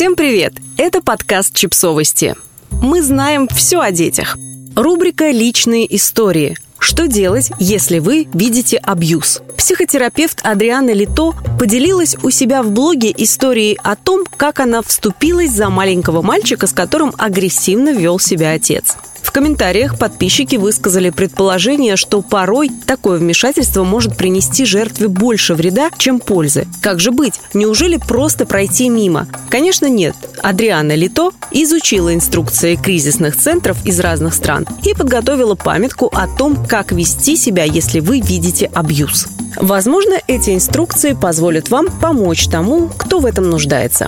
Всем привет! Это подкаст «Чипсовости». Мы знаем все о детях. Рубрика «Личные истории». Что делать, если вы видите абьюз? Психотерапевт Адриана Лито поделилась у себя в блоге историей о том, как она вступилась за маленького мальчика, с которым агрессивно вел себя отец. В комментариях подписчики высказали предположение, что порой такое вмешательство может принести жертве больше вреда, чем пользы. Как же быть? Неужели просто пройти мимо? Конечно, нет. Адриана Лито изучила инструкции кризисных центров из разных стран и подготовила памятку о том, как вести себя, если вы видите абьюз. Возможно, эти инструкции позволят вам помочь тому, кто в этом нуждается.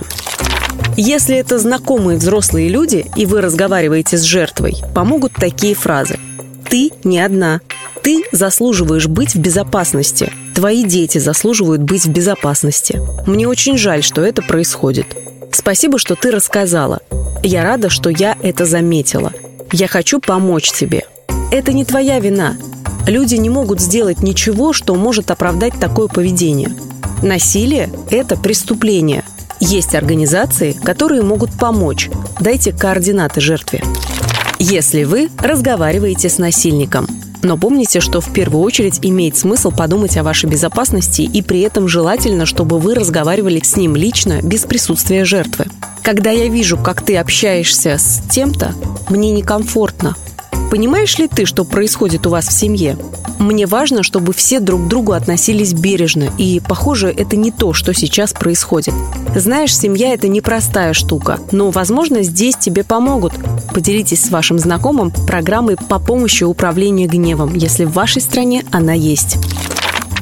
Если это знакомые взрослые люди, и вы разговариваете с жертвой, помогут такие фразы. «Ты не одна», «Ты заслуживаешь быть в безопасности», «Твои дети заслуживают быть в безопасности». «Мне очень жаль, что это происходит». «Спасибо, что ты рассказала. Я рада, что я это заметила. Я хочу помочь тебе». Это не твоя вина. Люди не могут сделать ничего, что может оправдать такое поведение. Насилие – это преступление – есть организации, которые могут помочь. Дайте координаты жертве. Если вы разговариваете с насильником. Но помните, что в первую очередь имеет смысл подумать о вашей безопасности и при этом желательно, чтобы вы разговаривали с ним лично, без присутствия жертвы. Когда я вижу, как ты общаешься с тем-то, мне некомфортно. Понимаешь ли ты, что происходит у вас в семье? Мне важно, чтобы все друг к другу относились бережно, и, похоже, это не то, что сейчас происходит. Знаешь, семья – это непростая штука, но, возможно, здесь тебе помогут. Поделитесь с вашим знакомым программой по помощи управления гневом, если в вашей стране она есть.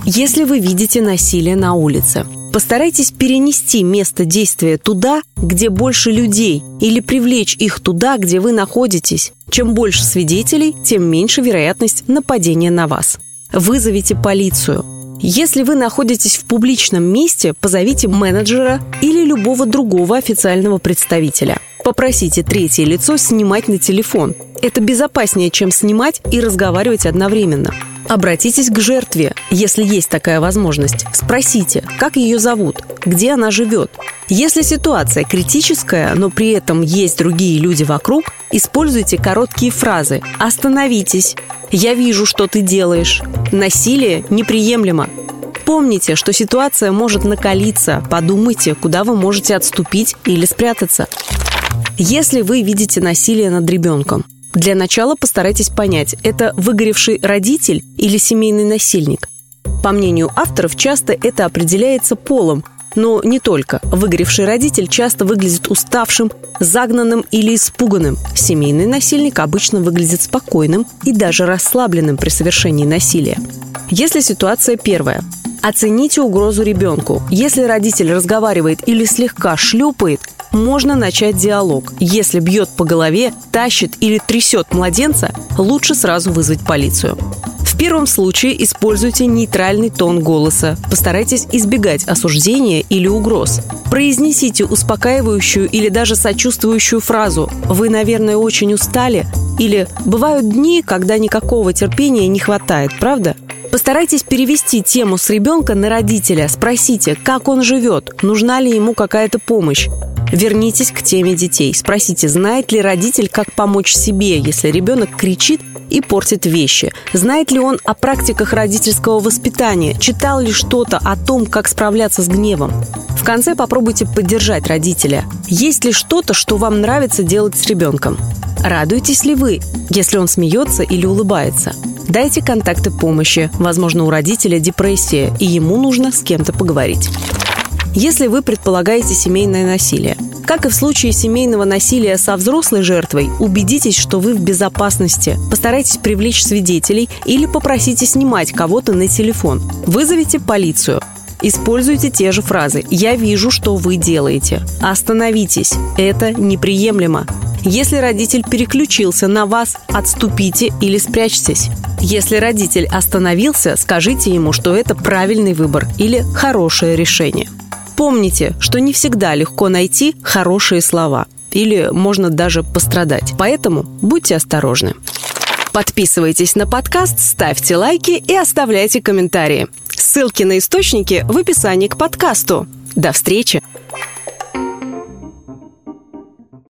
Если вы видите насилие на улице, постарайтесь перенести место действия туда, где больше людей, или привлечь их туда, где вы находитесь. Чем больше свидетелей, тем меньше вероятность нападения на вас. Вызовите полицию. Если вы находитесь в публичном месте, позовите менеджера или любого другого официального представителя. Попросите третье лицо снимать на телефон. Это безопаснее, чем снимать и разговаривать одновременно. Обратитесь к жертве, если есть такая возможность. Спросите, как ее зовут, где она живет. Если ситуация критическая, но при этом есть другие люди вокруг, используйте короткие фразы «Остановитесь», «Я вижу, что ты делаешь», «Насилие неприемлемо», Помните, что ситуация может накалиться. Подумайте, куда вы можете отступить или спрятаться. Если вы видите насилие над ребенком, для начала постарайтесь понять, это выгоревший родитель или семейный насильник. По мнению авторов, часто это определяется полом, но не только. Выгоревший родитель часто выглядит уставшим, загнанным или испуганным. Семейный насильник обычно выглядит спокойным и даже расслабленным при совершении насилия. Если ситуация первая. Оцените угрозу ребенку. Если родитель разговаривает или слегка шлепает, можно начать диалог. Если бьет по голове, тащит или трясет младенца, лучше сразу вызвать полицию. В первом случае используйте нейтральный тон голоса. Постарайтесь избегать осуждения или угроз. Произнесите успокаивающую или даже сочувствующую фразу «Вы, наверное, очень устали» или «Бывают дни, когда никакого терпения не хватает, правда?» Постарайтесь перевести тему с ребенка на родителя. Спросите, как он живет, нужна ли ему какая-то помощь. Вернитесь к теме детей. Спросите, знает ли родитель, как помочь себе, если ребенок кричит и портит вещи? Знает ли он о практиках родительского воспитания? Читал ли что-то о том, как справляться с гневом? В конце попробуйте поддержать родителя. Есть ли что-то, что вам нравится делать с ребенком? Радуетесь ли вы, если он смеется или улыбается? Дайте контакты помощи. Возможно, у родителя депрессия, и ему нужно с кем-то поговорить если вы предполагаете семейное насилие. Как и в случае семейного насилия со взрослой жертвой, убедитесь, что вы в безопасности. Постарайтесь привлечь свидетелей или попросите снимать кого-то на телефон. Вызовите полицию. Используйте те же фразы «Я вижу, что вы делаете». «Остановитесь». Это неприемлемо. Если родитель переключился на вас, отступите или спрячьтесь. Если родитель остановился, скажите ему, что это правильный выбор или хорошее решение. Помните, что не всегда легко найти хорошие слова. Или можно даже пострадать. Поэтому будьте осторожны. Подписывайтесь на подкаст, ставьте лайки и оставляйте комментарии. Ссылки на источники в описании к подкасту. До встречи!